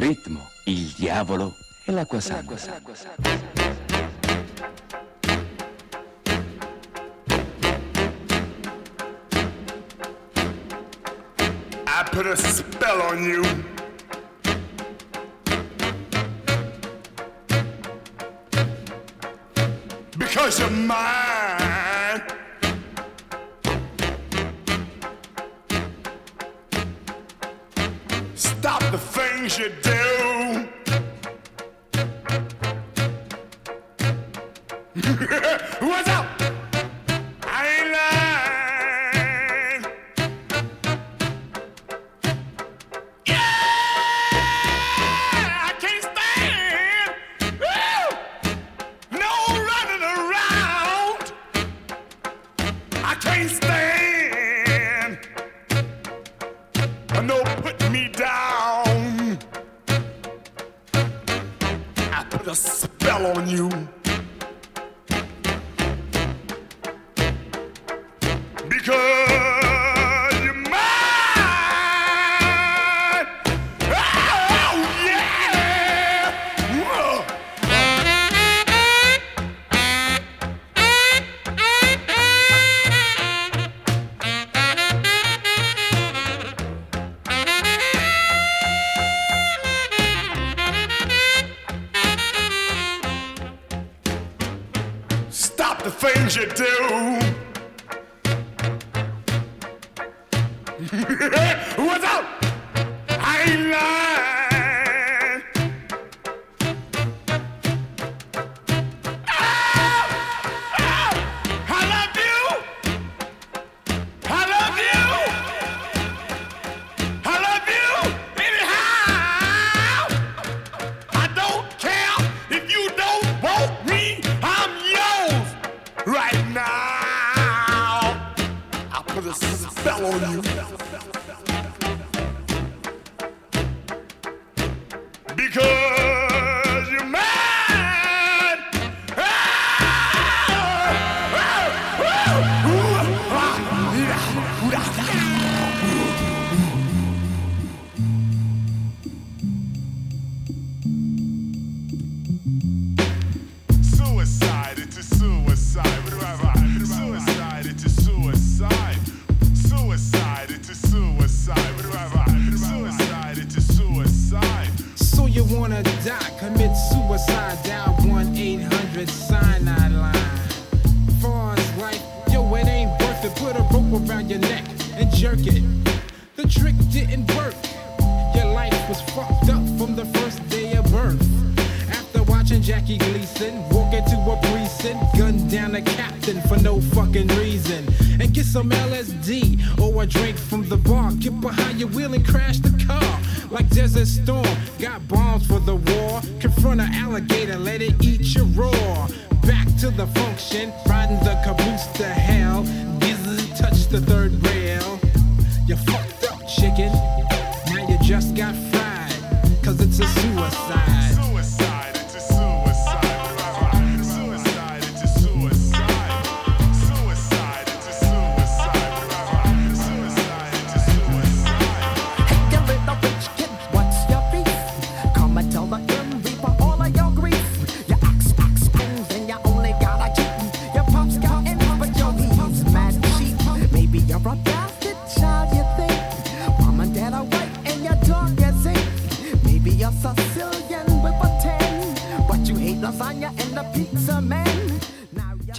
ritmo, il diavolo e l'acqua santa. L'acqua santa. I put a spell on you. Because you're mine. should do.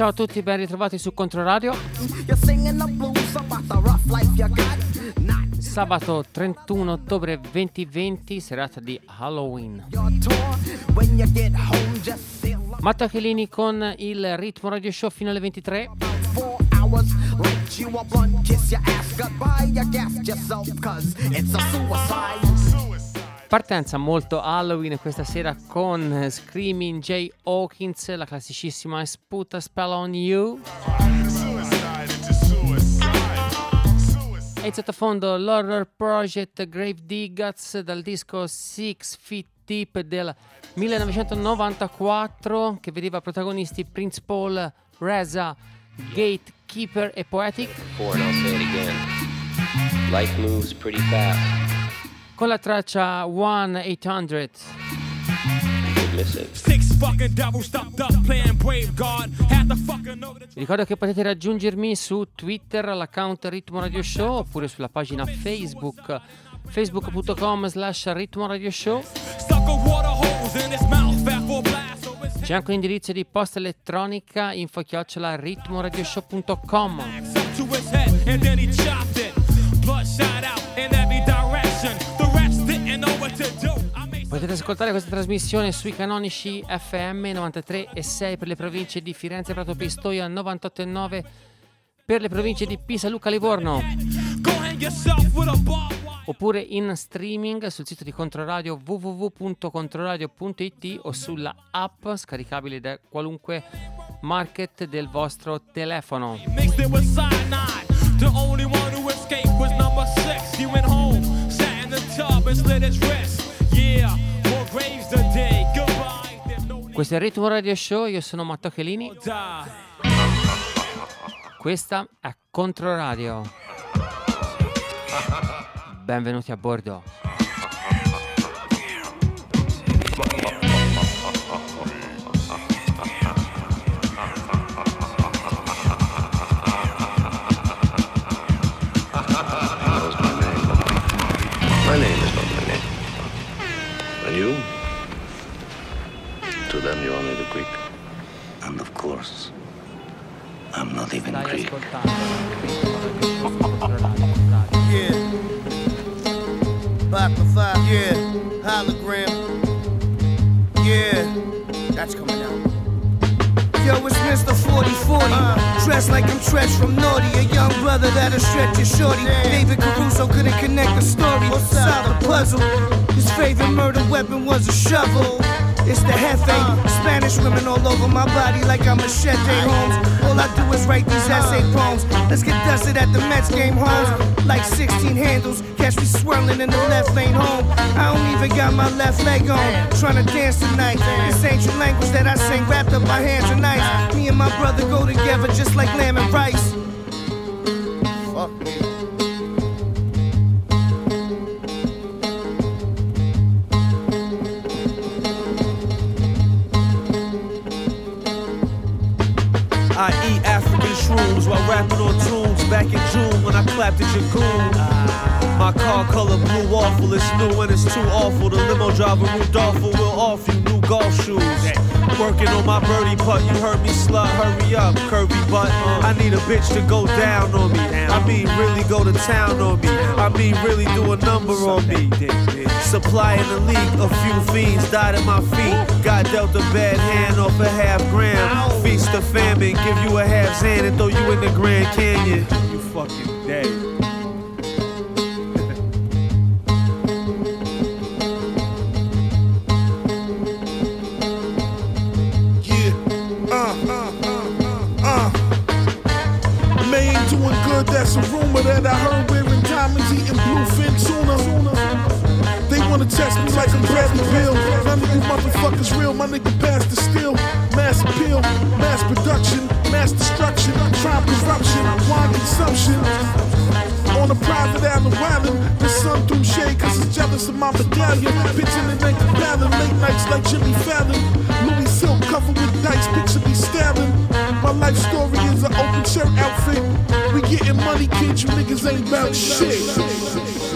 Ciao a tutti, ben ritrovati su Controradio. Sabato 31 ottobre 2020, serata di Halloween. Matteo Chelini con il Ritmo Radio Show fino alle 23. Suicide. Partenza molto Halloween questa sera con Screaming Jay Hawkins, la classicissima Sputta Spell on You. E in sottofondo l'horror project Grave Diggers dal disco Six Feet Deep del 1994 che vedeva protagonisti Prince Paul, Reza, Gatekeeper e Poetic. Life moves pretty fast con la traccia 1-800. Six fucking devils stopped up playing brave guard. Had to fucking know that Vi ricordo che potete raggiungermi su Twitter all'account Ritmo Radio Show oppure sulla pagina Facebook facebook.com slash ritmo radio show c'è anche un indirizzo di posta elettronica info chiocciola ritmoradioshow.com Potete ascoltare questa trasmissione sui canonici FM 93 e 6 per le province di Firenze, Prato Pistoia, 98 e 9 per le province di Pisa, Luca, Livorno, oppure in streaming sul sito di Controradio www.controradio.it o sulla app scaricabile da qualunque market del vostro telefono. Yeah, Questo è il Ritmo Radio Show, io sono Matteo Chelini, questa è Controradio. Benvenuti a bordo. Stai ascoltando. Yeah. Five for five, yeah. Hologram. Yeah. That's coming out. Yo, it's Mr. 4040. Uh. Dressed like I'm Tresh from Naughty. A young brother that'll stretch your shorty. David Caruso couldn't connect the story. Solve the puzzle. His favorite murder weapon was a shovel. It's the Hefe. Spanish women all over my body like I'm a Machete Holmes. All I do is write these essay poems. Let's get dusted at the Mets game homes. Like 16 handles. Catch me swirling in the left lane home. I don't even got my left leg on. Trying to dance tonight. This ancient language that I sing wrapped up my hands and knives. Me and my brother go together just like lamb and rice. While rapping on tunes back in June when I clapped at your goon. My car color blue awful, it's new and it's too awful. The limo driver Rudolph will offer you new golf shoes. Working on my birdie putt, you heard me slut, hurry up, curvy butt. I need a bitch to go down on me. I mean, really go to town on me. I mean, really do a number on me. Supply in the league, a few fiends died at my feet. Got dealt a bad hand off a half gram. Feast the famine, give you a half hand and throw you in the Grand Canyon. You fucking dead. I'm Bradley Bill. None of you motherfuckers real, my nigga passed the steel. Mass appeal, mass production, mass destruction, crime corruption, wine consumption. On a private island the sun through shade cause it's jealous of my medallion. Pitching the naked ballin', late nights like Jimmy Fallon. Louis silk covered with dice, picture me stabbing. My life story is an open shirt outfit. We getting money, kids, you niggas ain't about shit.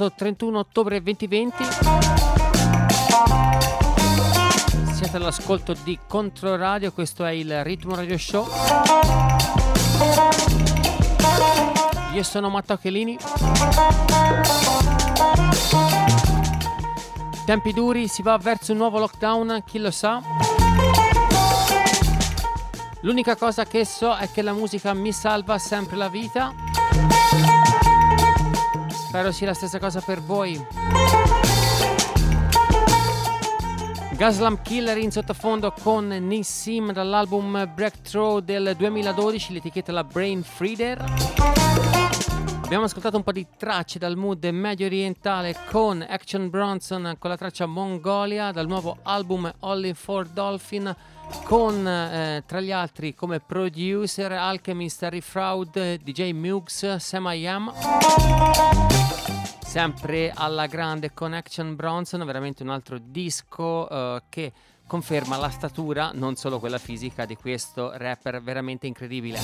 Sabato 31 ottobre 2020. Siete all'ascolto di Controradio, questo è il Ritmo Radio Show. Io sono Matteo Chelini. Tempi duri, si va verso un nuovo lockdown, chi lo sa. L'unica cosa che so è che la musica mi salva sempre la vita. Spero sia la stessa cosa per voi. Gaslam Killer in sottofondo con Nissim dall'album Breakthrough del 2012, l'etichetta la Brain Freeder. Abbiamo ascoltato un po' di tracce dal mood medio orientale con Action Bronson con la traccia Mongolia dal nuovo album Only for Dolphin con eh, tra gli altri come producer Alchemist, Harry Fraud, DJ Mugs, Sam I Am. Sempre alla grande con Action Bronson, veramente un altro disco eh, che conferma la statura, non solo quella fisica, di questo rapper veramente incredibile.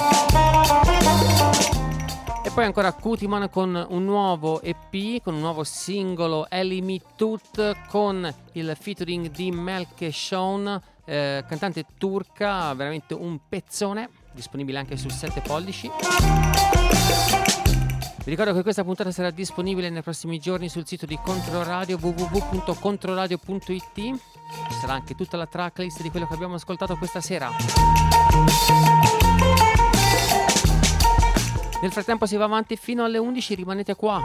E poi ancora Kutiman con un nuovo EP, con un nuovo singolo Ellie Me Tut con il featuring di Melke Sean, eh, cantante turca, veramente un pezzone, disponibile anche su 7 pollici. Vi ricordo che questa puntata sarà disponibile nei prossimi giorni sul sito di Controradio www.controradio.it. Sarà anche tutta la tracklist di quello che abbiamo ascoltato questa sera. Nel frattempo si va avanti fino alle 11, rimanete qua.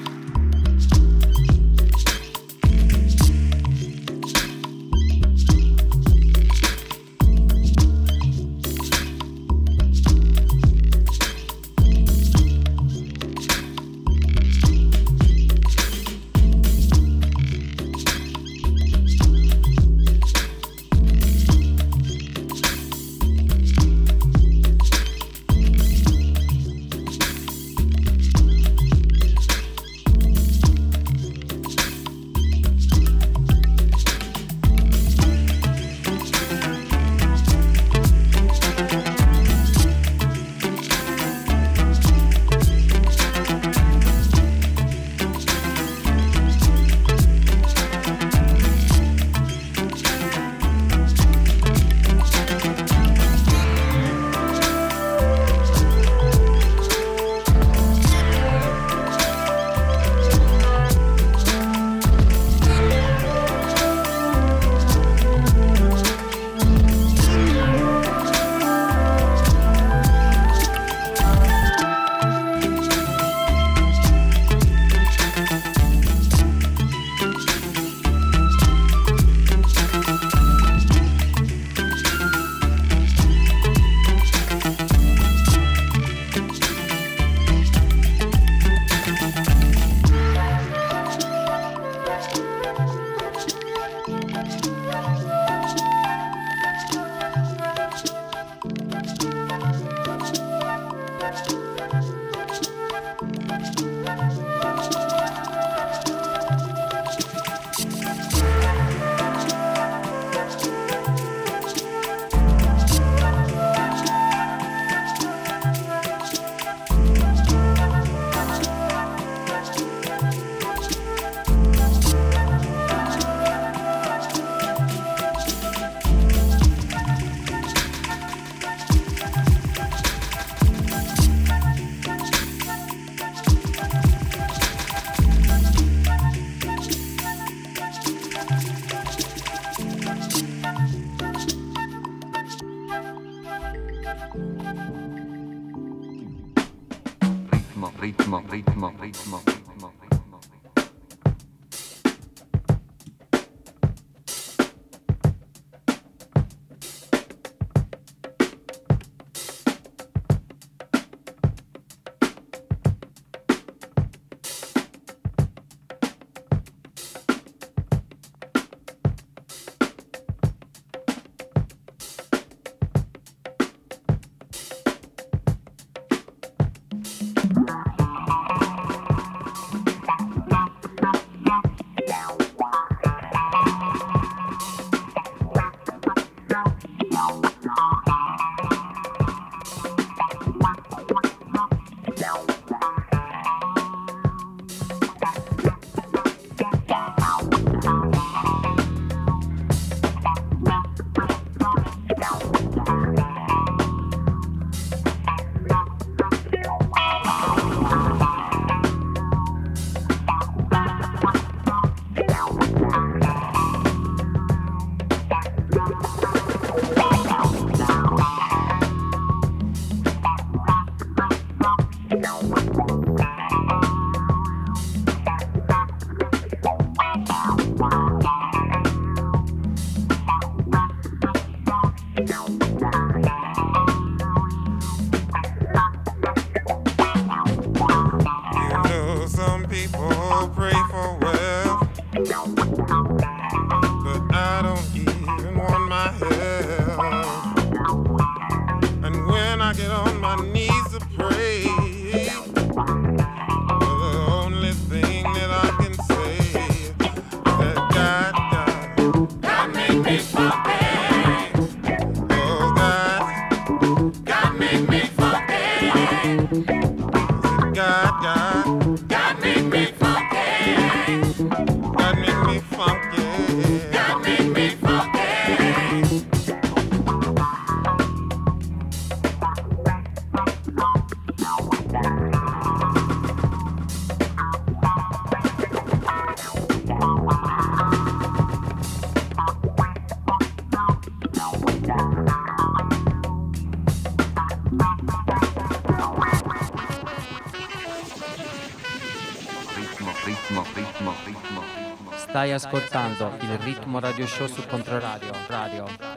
Ascoltando il ritmo radio show su Controradio. Radio.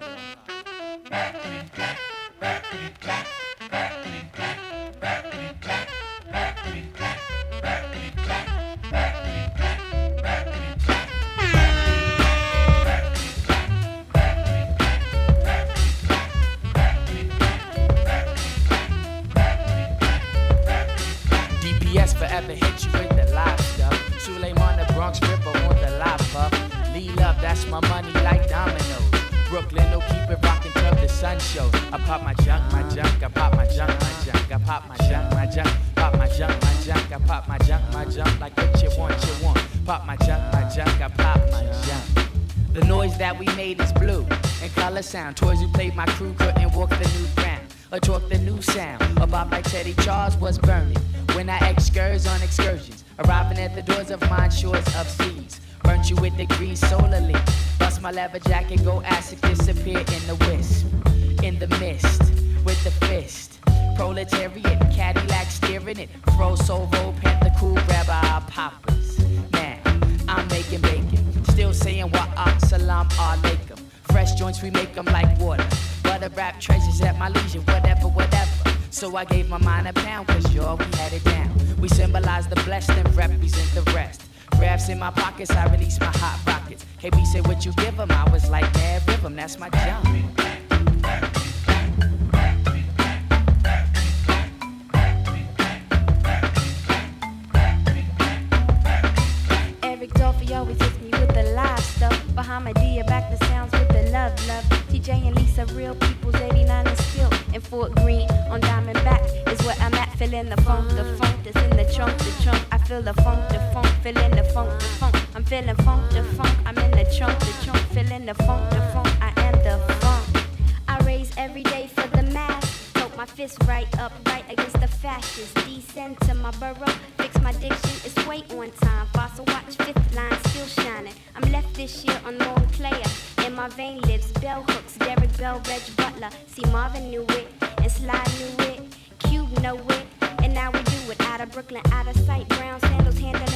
Rockin' till the sun shows. I pop my junk, my junk, I pop my junk, my junk, I pop my junk, my junk, pop my junk, my junk, I pop my junk, my junk, like what you want, you want. Pop my junk, my junk, I pop my junk. The noise that we made is blue and color sound. Toys who played my crew couldn't walk the new ground or talk the new sound. A bob like Teddy Charles was burning when I excurs on excursions, arriving at the doors of mine shores of seas. Burnt you with degrees solarly. Bust my leather jacket, go acid, disappear in the wisp, in the mist, with the fist. Proletariat, Cadillac steering it. Fro Sovo, Panther cool, grab our poppers. Now, I'm making bacon. Still saying up, salam alaikum. Fresh joints, we make them like water. Butter rap treasures at my leisure, whatever, whatever. So I gave my mind a pound, cause y'all, we had it down. We symbolize the blessed and represent the rest. Grabs in my pockets, I release my hot rockets. KB said, What you give give 'em? I was like, Man, rhythm, that's my job. Eric Dolphy always hits me with the live stuff. Bahamadia back the sounds with the love, love. TJ and Lisa, real people's 89 is still in Fort Greene on Diamondback is where I'm at. Feeling the funk, the funk that's in the trunk, the trunk. I feel the funk, the funk, feeling the funk, the funk. I'm feeling funk, the funk. I'm in the trunk, the trunk, feeling the funk, the funk. I am the funk. I raise every day for the mass. Tote my fist right up, right against the fascists. Descend to my burrow, fix my diction. It's way on time. Fossil watch, fifth line, still shining. I'm left this year on long player. In my vein lives bell hooks, Derek Bell, Reg Butler. See Marvin knew it. and Sly knew it, Cube know it, and now we do it out of Brooklyn, out of sight. Brown sandals handling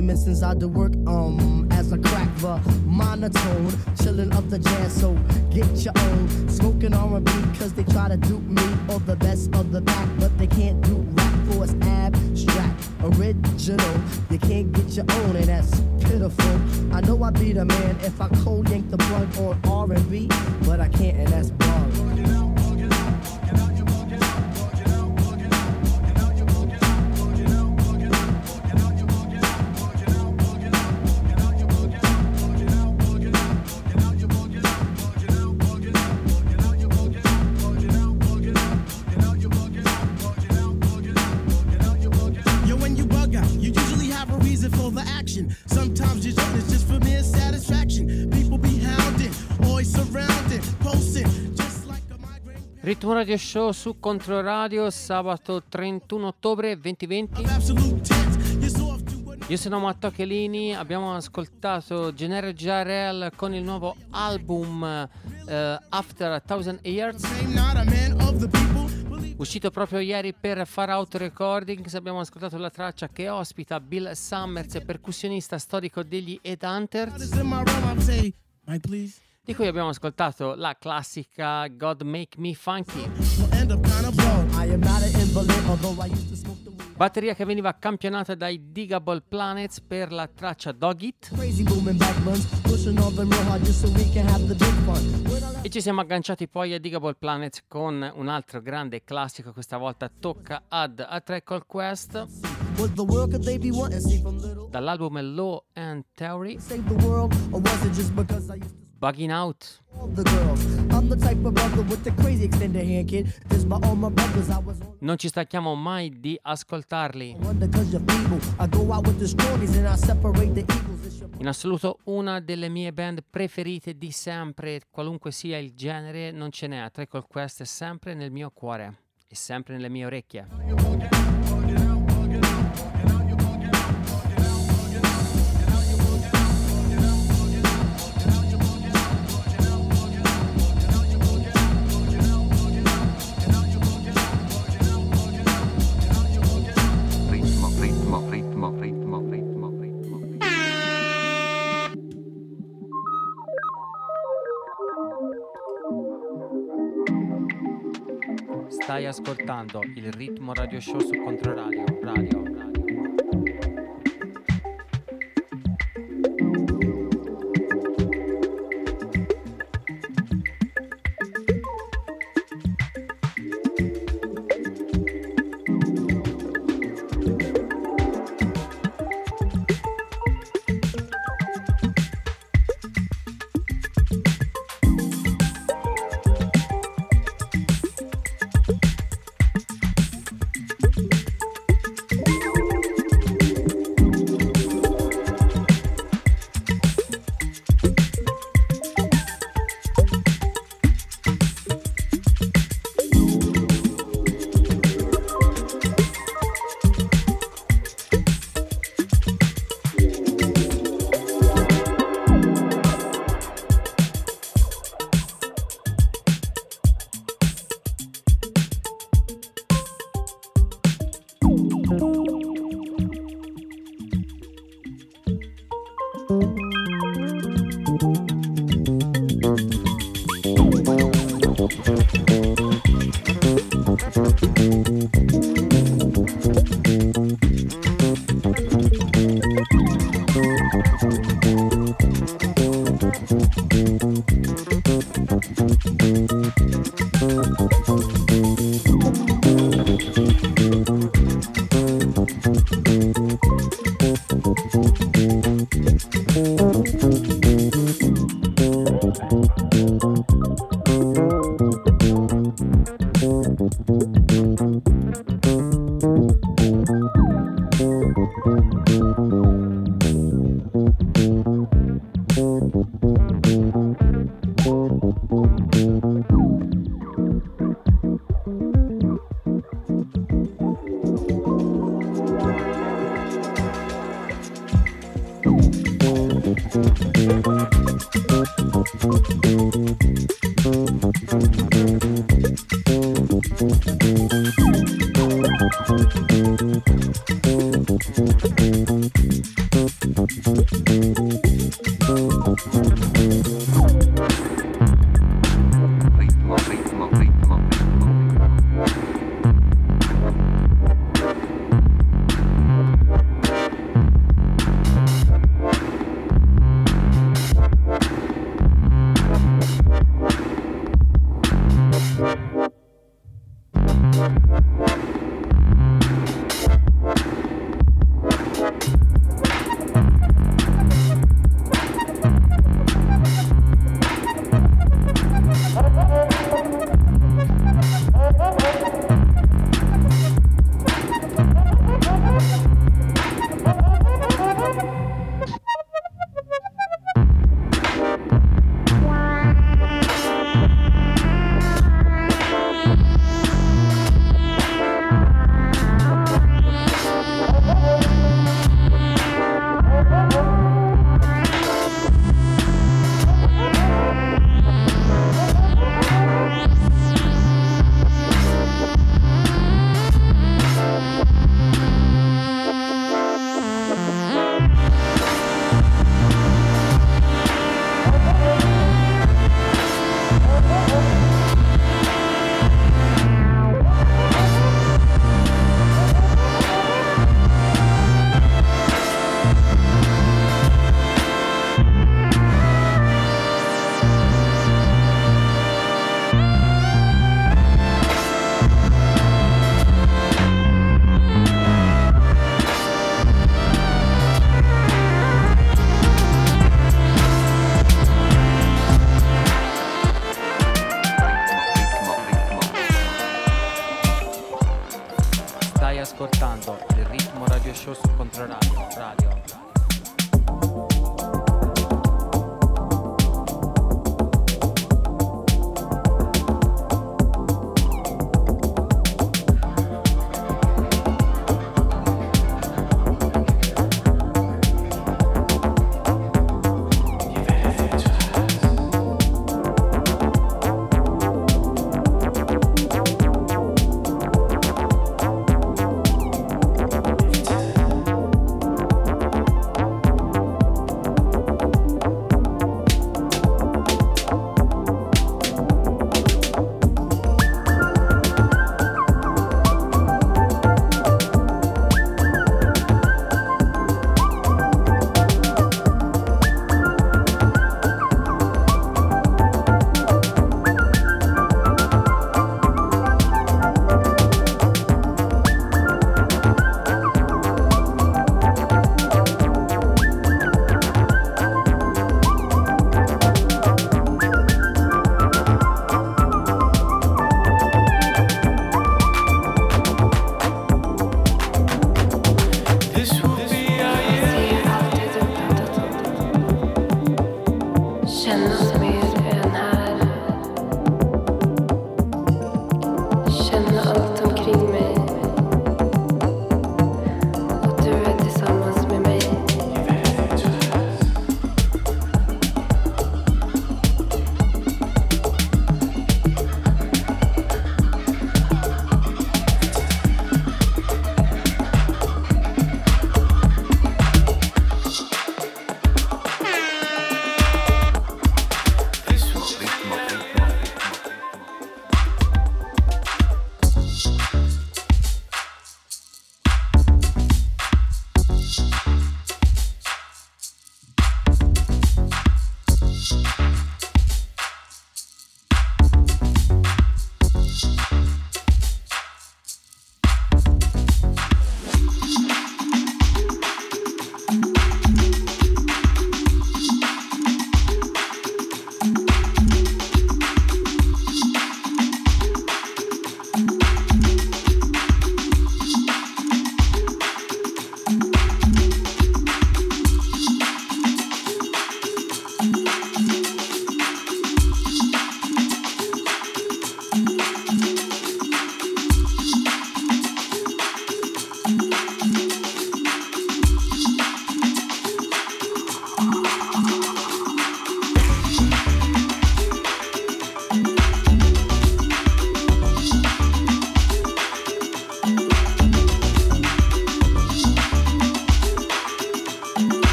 mission, listen, I do work. Um, as I crack the monotone, chilling up the jazz. So get your own smoking R&B, cause they try to dupe me or the best of the pack, but they can't do rap for it's abstract, original. You can't get your own, and that's pitiful. I know I'd be the man if I cold yank the plug on R&B, but I can't, and that's bug. Ritmo Radio Show su Controradio, sabato 31 ottobre 2020. Absolute tense, you're so off to what Io sono Matteo Chelini, abbiamo ascoltato Genere Jarrell con il nuovo album eh, After a Thousand Years, uscito proprio ieri per Far Out Recordings. Abbiamo ascoltato la traccia che ospita Bill Summers, percussionista storico degli Headhunters. It's di cui abbiamo ascoltato la classica God Make Me Funky. Batteria che veniva campionata dai Digable Planets per la traccia Dog It. E ci siamo agganciati poi a Digable Planets con un altro grande classico, questa volta tocca ad A Track Quest dall'album Law and Theory, Bugging Out. Non ci stacchiamo mai di ascoltarli. In assoluto una delle mie band preferite di sempre, qualunque sia il genere, non ce n'è. Called Quest è sempre nel mio cuore e sempre nelle mie orecchie. Ascoltando il ritmo radio show su Controradio. Radio, radio.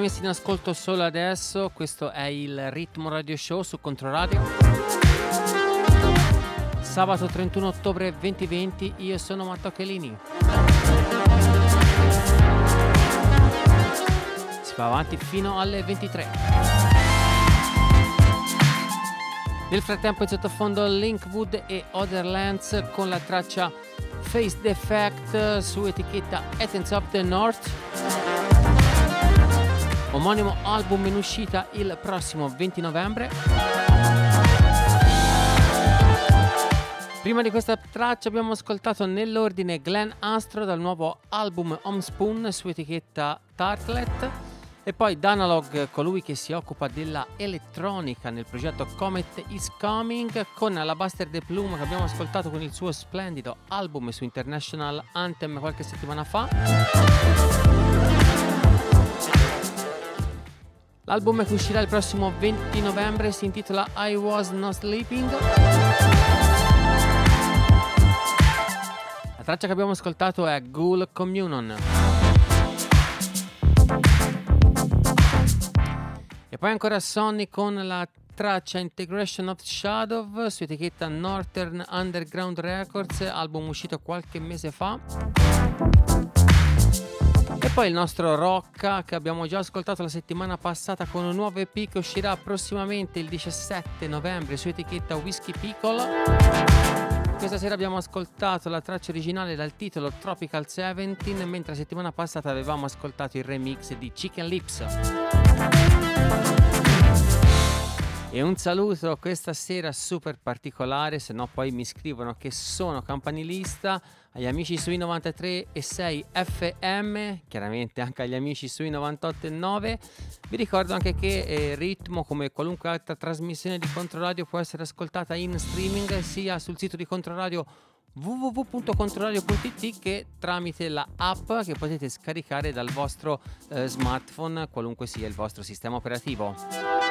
Messi in ascolto solo adesso, questo è il Ritmo Radio Show su Controradio. Sabato 31 ottobre 2020, io sono Matteo Chelini. Si va avanti fino alle 23. Nel frattempo in sottofondo Linkwood e Otherlands con la traccia Face Defect su etichetta Athens of the North. Omonimo album in uscita il prossimo 20 novembre. Prima di questa traccia abbiamo ascoltato nell'ordine Glenn Astro dal nuovo album Home Spoon su etichetta Tartlet e poi Danalog, colui che si occupa della elettronica nel progetto Comet is Coming con la Buster De Plume che abbiamo ascoltato con il suo splendido album su International Anthem qualche settimana fa. L'album che uscirà il prossimo 20 novembre si intitola I Was Not Sleeping. La traccia che abbiamo ascoltato è Ghoul Communion. E poi ancora Sonny con la traccia Integration of Shadow su etichetta Northern Underground Records, album uscito qualche mese fa. E poi il nostro Rocca che abbiamo già ascoltato la settimana passata con un nuovo EP che uscirà prossimamente il 17 novembre su etichetta Whiskey Piccolo. Questa sera abbiamo ascoltato la traccia originale dal titolo Tropical 17, mentre la settimana passata avevamo ascoltato il remix di Chicken Lips. E un saluto questa sera super particolare, se no poi mi scrivono che sono campanilista agli amici sui 93 e 6 FM, chiaramente anche agli amici sui 98 e 9. Vi ricordo anche che eh, Ritmo, come qualunque altra trasmissione di Controradio, può essere ascoltata in streaming sia sul sito di Controradio www.controradio.it che tramite la app che potete scaricare dal vostro eh, smartphone, qualunque sia il vostro sistema operativo.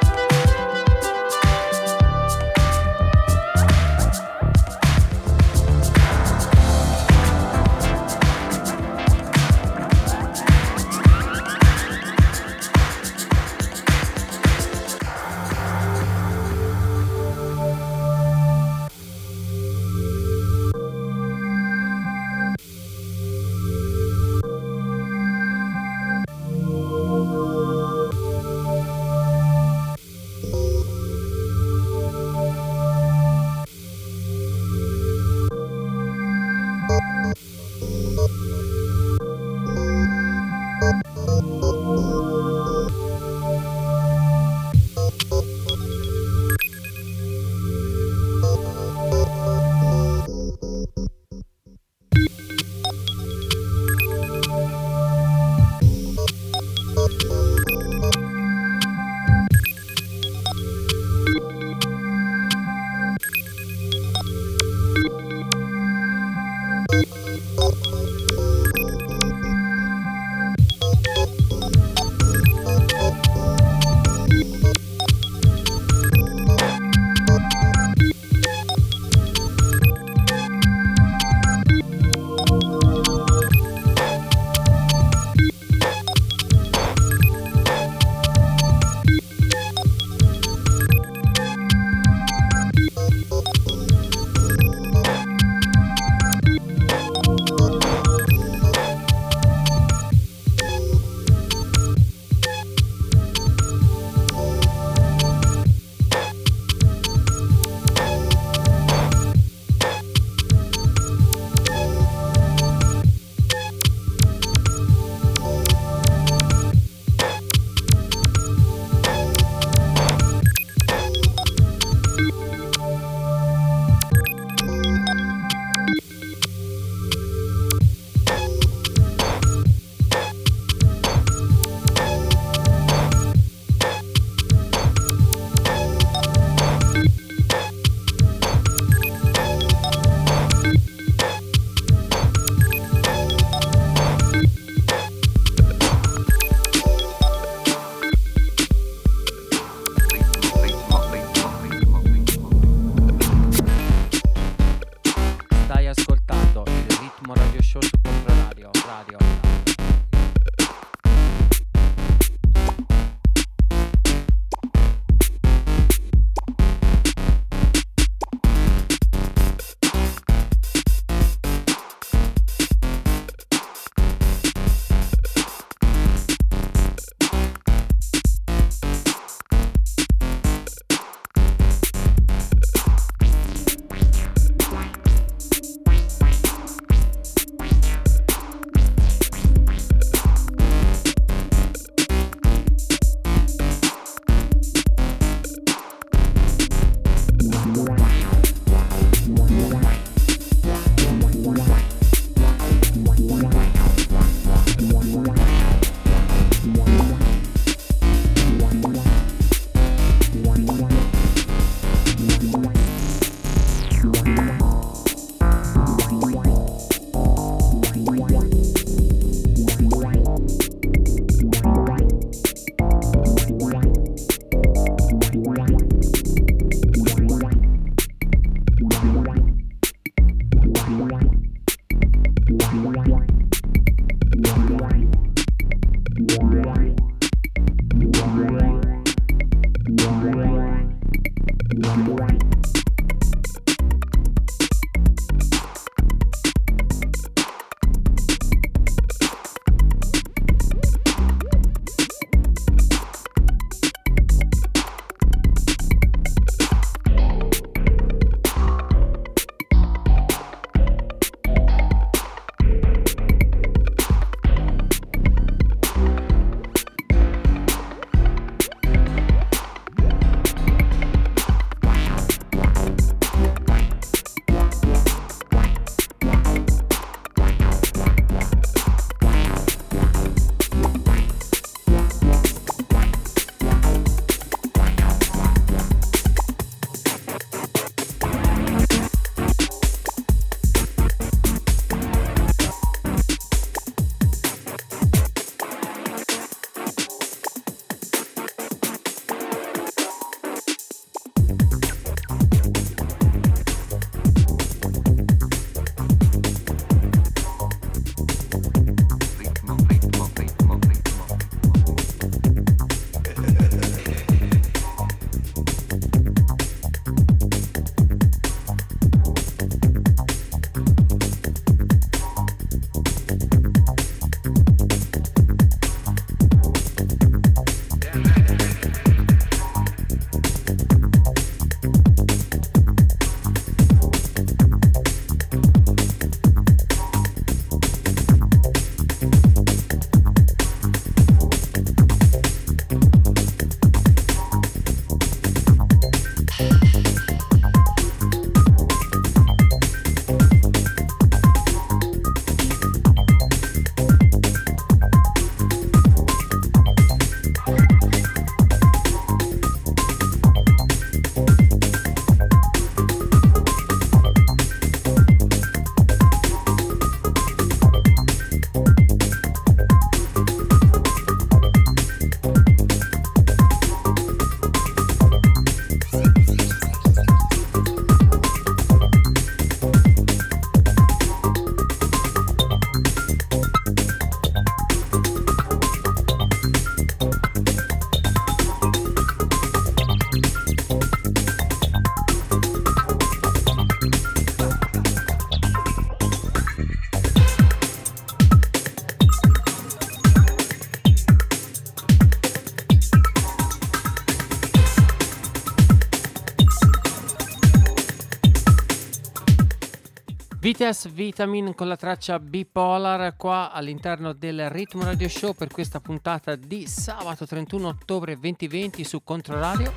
BTS Vitamin con la traccia Bipolar qua all'interno del Ritmo Radio Show per questa puntata di sabato 31 ottobre 2020 su Controradio.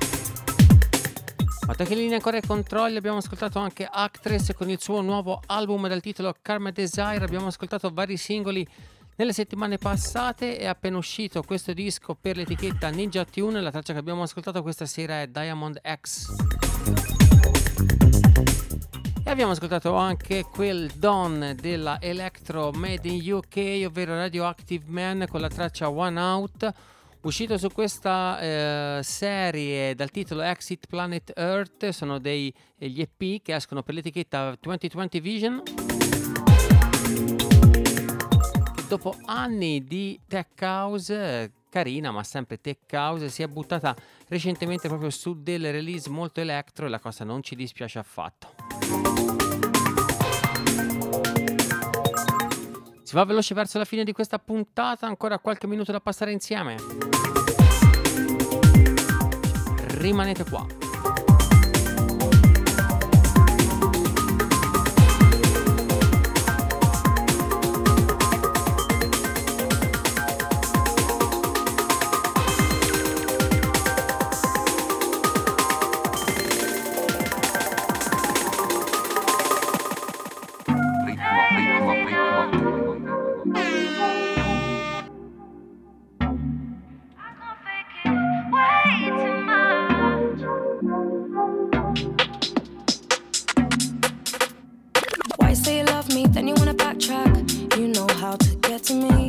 Ma tocca linea ancora ai controlli, abbiamo ascoltato anche Actress con il suo nuovo album dal titolo Karma Desire, abbiamo ascoltato vari singoli nelle settimane passate, è appena uscito questo disco per l'etichetta Ninja Tune, la traccia che abbiamo ascoltato questa sera è Diamond X abbiamo ascoltato anche quel Don della Electro Made in UK, ovvero Radioactive Man con la traccia One Out, uscito su questa eh, serie dal titolo Exit Planet Earth, sono degli EP che escono per l'etichetta 2020 Vision. Dopo anni di tech house carina ma sempre tech house, si è buttata recentemente proprio su delle release molto electro e la cosa non ci dispiace affatto. Si va veloce verso la fine di questa puntata, ancora qualche minuto da passare insieme. Rimanete qua. to me.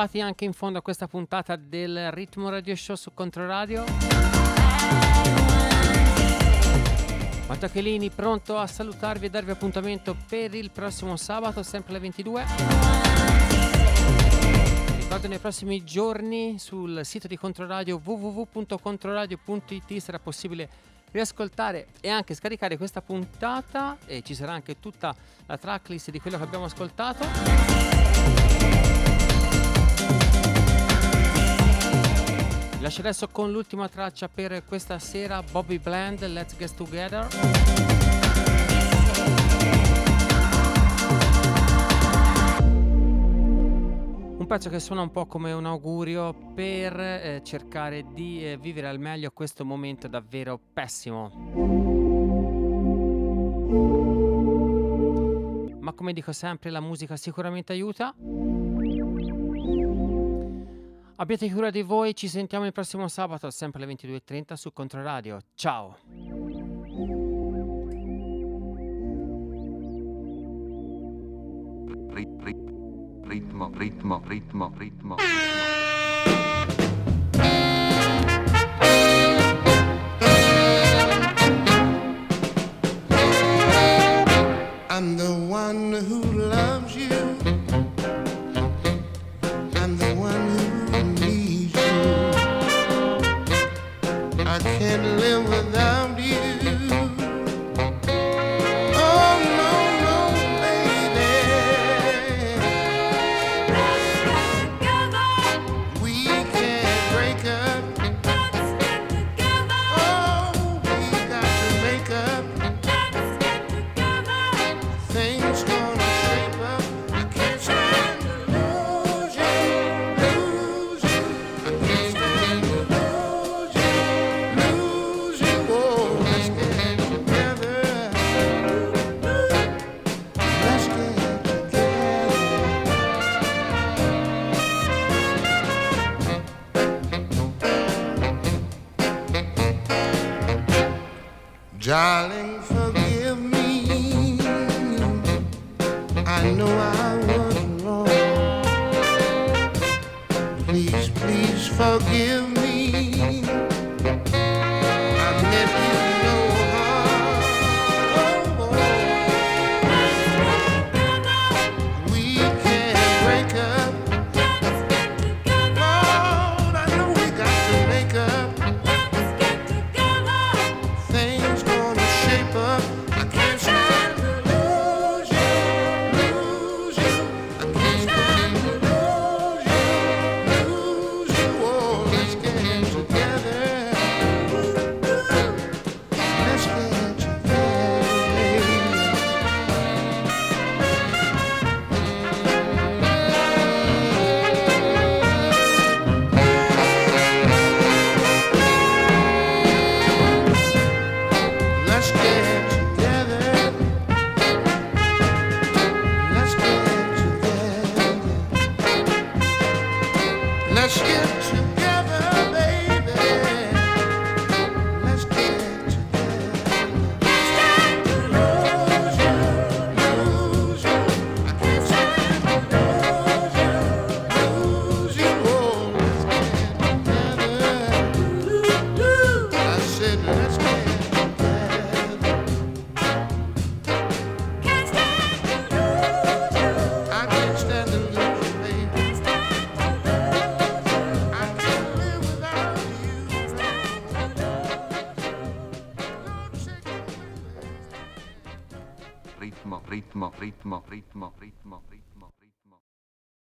Arrivati anche in fondo a questa puntata del Ritmo Radio Show su Controradio. Matteo Chelini pronto a salutarvi e darvi appuntamento per il prossimo sabato, sempre alle 22. Ricordo nei prossimi giorni sul sito di Controradio www.controradio.it sarà possibile riascoltare e anche scaricare questa puntata e ci sarà anche tutta la tracklist di quello che abbiamo ascoltato. Lascio adesso con l'ultima traccia per questa sera, Bobby Bland, Let's Get Together. Un pezzo che suona un po' come un augurio per eh, cercare di eh, vivere al meglio questo momento davvero pessimo. Ma come dico sempre, la musica sicuramente aiuta. Abbiate cura di voi, ci sentiamo il prossimo sabato, sempre alle 22.30 su Controradio. Ciao! Ritmo, ritmo, ritmo, ritmo. I'm the one who loves I Darling, forgive me. I know I was wrong. Please, please forgive